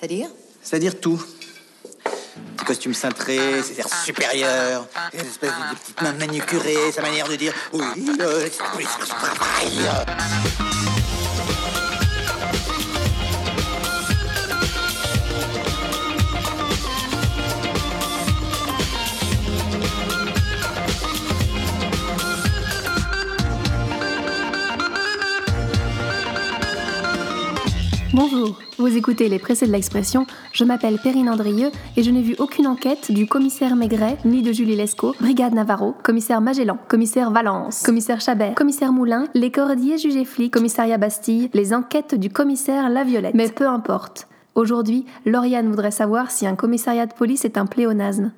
C'est-à-dire C'est-à-dire tout. Petit costume cintré, ses airs supérieurs, une espèce de petite main manucurée, sa manière de dire oui, euh, oui, c'est ce travail. Bonjour, vous écoutez les Pressés de l'Expression, je m'appelle Perrine Andrieux et je n'ai vu aucune enquête du commissaire Maigret, ni de Julie Lescaut, Brigade Navarro, commissaire Magellan, commissaire Valence, commissaire Chabert, commissaire Moulin, les cordiers jugés flics, commissariat Bastille, les enquêtes du commissaire La Violette. Mais peu importe. Aujourd'hui, Lauriane voudrait savoir si un commissariat de police est un pléonasme.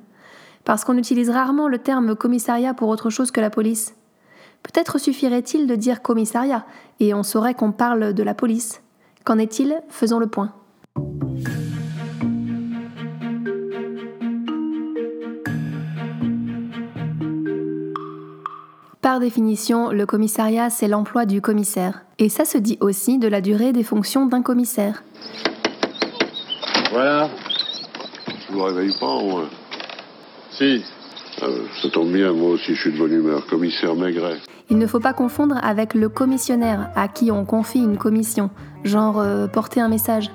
Parce qu'on utilise rarement le terme commissariat pour autre chose que la police. Peut-être suffirait-il de dire commissariat et on saurait qu'on parle de la police. Qu'en est-il? Faisons le point. Par définition, le commissariat, c'est l'emploi du commissaire. Et ça se dit aussi de la durée des fonctions d'un commissaire. Voilà. Je vous réveille pas, moi. Si. Ah, ça tombe bien, moi aussi je suis de bonne humeur. Commissaire Maigret. Il ne faut pas confondre avec le commissionnaire à qui on confie une commission, genre euh, porter un message.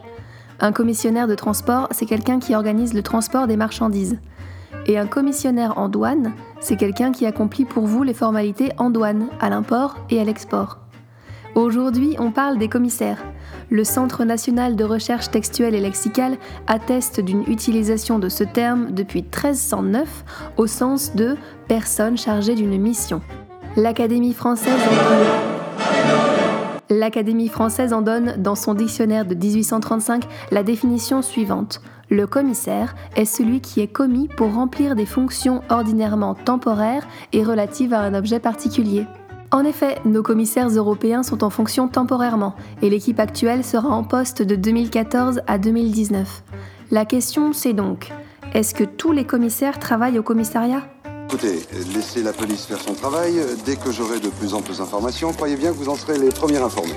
Un commissionnaire de transport, c'est quelqu'un qui organise le transport des marchandises. Et un commissionnaire en douane, c'est quelqu'un qui accomplit pour vous les formalités en douane, à l'import et à l'export. Aujourd'hui, on parle des commissaires. Le Centre national de recherche textuelle et lexicale atteste d'une utilisation de ce terme depuis 1309 au sens de personne chargée d'une mission. L'Académie française en donne... Dans son dictionnaire de 1835, la définition suivante. Le commissaire est celui qui est commis pour remplir des fonctions ordinairement temporaires et relatives à un objet particulier. En effet, nos commissaires européens sont en fonction temporairement et l'équipe actuelle sera en poste de 2014 à 2019. La question c'est donc, est-ce que tous les commissaires travaillent au commissariat? Écoutez, laissez la police faire son travail. Dès que j'aurai de plus amples informations, croyez bien que vous en serez les premiers informés.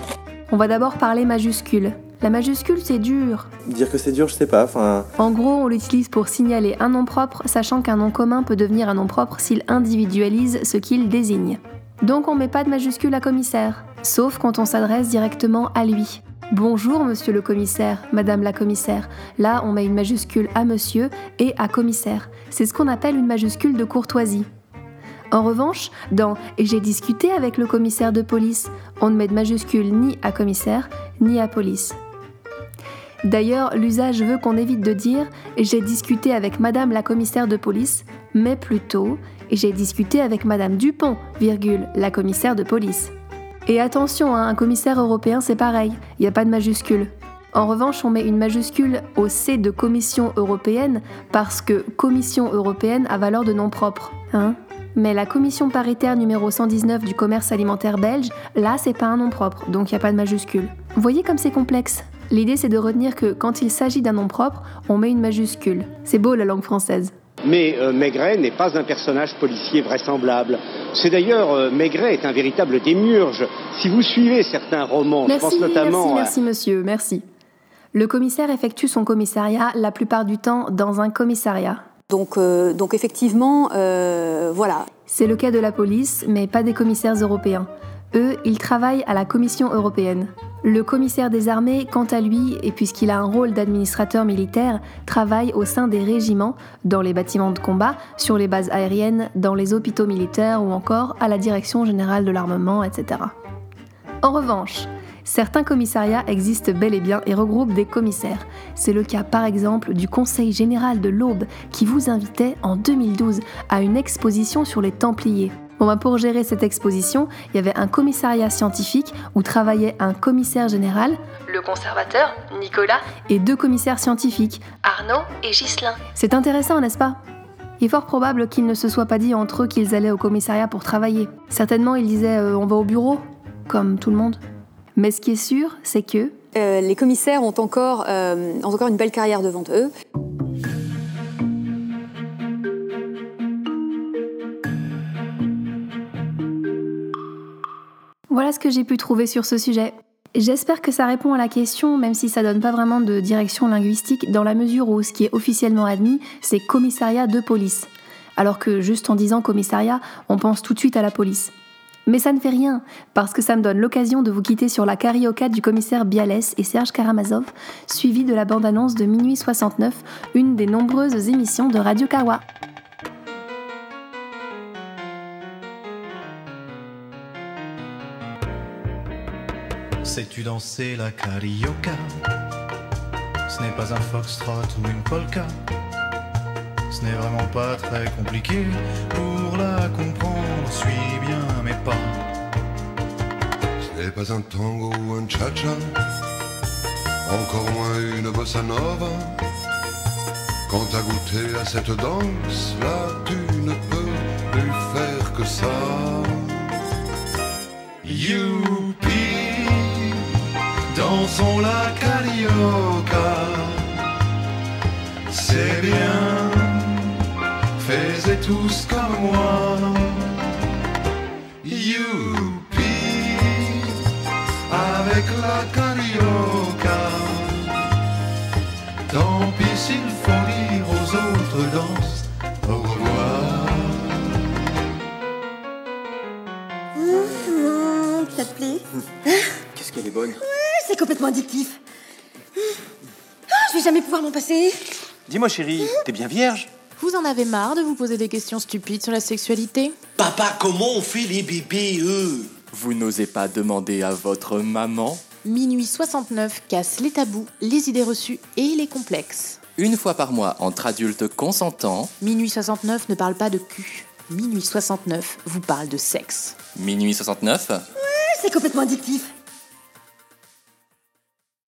On va d'abord parler majuscule. La majuscule, c'est dur. Dire que c'est dur, je sais pas, enfin... En gros, on l'utilise pour signaler un nom propre, sachant qu'un nom commun peut devenir un nom propre s'il individualise ce qu'il désigne. Donc on met pas de majuscule à commissaire, sauf quand on s'adresse directement à lui. Bonjour monsieur le commissaire, madame la commissaire. Là, on met une majuscule à monsieur et à commissaire. C'est ce qu'on appelle une majuscule de courtoisie. En revanche, dans J'ai discuté avec le commissaire de police, on ne met de majuscule ni à commissaire ni à police. D'ailleurs, l'usage veut qu'on évite de dire J'ai discuté avec madame la commissaire de police, mais plutôt J'ai discuté avec madame Dupont, virgule, la commissaire de police. Et attention, hein, un commissaire européen c'est pareil, il n'y a pas de majuscule. En revanche, on met une majuscule au C de Commission européenne parce que Commission européenne a valeur de nom propre. Hein mais la commission paritaire numéro 119 du commerce alimentaire belge, là, c'est pas un nom propre, donc il n'y a pas de majuscule. Vous voyez comme c'est complexe L'idée, c'est de retenir que quand il s'agit d'un nom propre, on met une majuscule. C'est beau la langue française. Mais euh, Maigret n'est pas un personnage policier vraisemblable. C'est d'ailleurs, euh, Maigret est un véritable démiurge. Si vous suivez certains romans, merci, je pense notamment Merci, merci monsieur, merci. Le commissaire effectue son commissariat la plupart du temps dans un commissariat. Donc, euh, donc effectivement, euh, voilà. C'est le cas de la police, mais pas des commissaires européens. Eux, ils travaillent à la Commission européenne. Le commissaire des armées, quant à lui, et puisqu'il a un rôle d'administrateur militaire, travaille au sein des régiments, dans les bâtiments de combat, sur les bases aériennes, dans les hôpitaux militaires ou encore à la Direction générale de l'armement, etc. En revanche, Certains commissariats existent bel et bien et regroupent des commissaires. C'est le cas par exemple du Conseil général de l'Aube qui vous invitait en 2012 à une exposition sur les Templiers. Bon, bah, pour gérer cette exposition, il y avait un commissariat scientifique où travaillait un commissaire général, le conservateur, Nicolas, et deux commissaires scientifiques, Arnaud et Ghislain. C'est intéressant, n'est-ce pas? Il est fort probable qu'ils ne se soient pas dit entre eux qu'ils allaient au commissariat pour travailler. Certainement, ils disaient euh, on va au bureau, comme tout le monde. Mais ce qui est sûr, c'est que... Euh, les commissaires ont encore, euh, ont encore une belle carrière devant eux. Voilà ce que j'ai pu trouver sur ce sujet. J'espère que ça répond à la question, même si ça donne pas vraiment de direction linguistique, dans la mesure où ce qui est officiellement admis, c'est commissariat de police. Alors que juste en disant commissariat, on pense tout de suite à la police. Mais ça ne fait rien, parce que ça me donne l'occasion de vous quitter sur la carioca du commissaire Bialès et Serge Karamazov, suivi de la bande-annonce de Minuit 69, une des nombreuses émissions de Radio Kawa. Sais-tu danser la carioca? Ce n'est pas un foxtrot ou une polka. Ce n'est vraiment pas très compliqué pour la comprendre. Suis bien mes pas. Ce n'est pas un tango ou un cha-cha, encore moins une bossa nova. Quand t'as goûté à cette danse, là tu ne peux plus faire que ça. Youpi, dansons la carioca. C'est bien, faites tous comme moi. Youpi, avec la carioca. Tant pis s'il faut dire aux autres danses au revoir. Mmh, ça te plaît? Qu'est-ce qu'elle est bonne? Complètement addictif. Ah, je vais jamais pouvoir m'en passer. Dis-moi chérie, t'es bien vierge? Vous en avez marre de vous poser des questions stupides sur la sexualité? Papa, comment on fait les bébés, eux? Vous n'osez pas demander à votre maman? Minuit 69 casse les tabous, les idées reçues et les complexes. Une fois par mois entre adultes consentants, Minuit 69 ne parle pas de cul. Minuit 69 vous parle de sexe. minuit 69, C'est complètement addictif.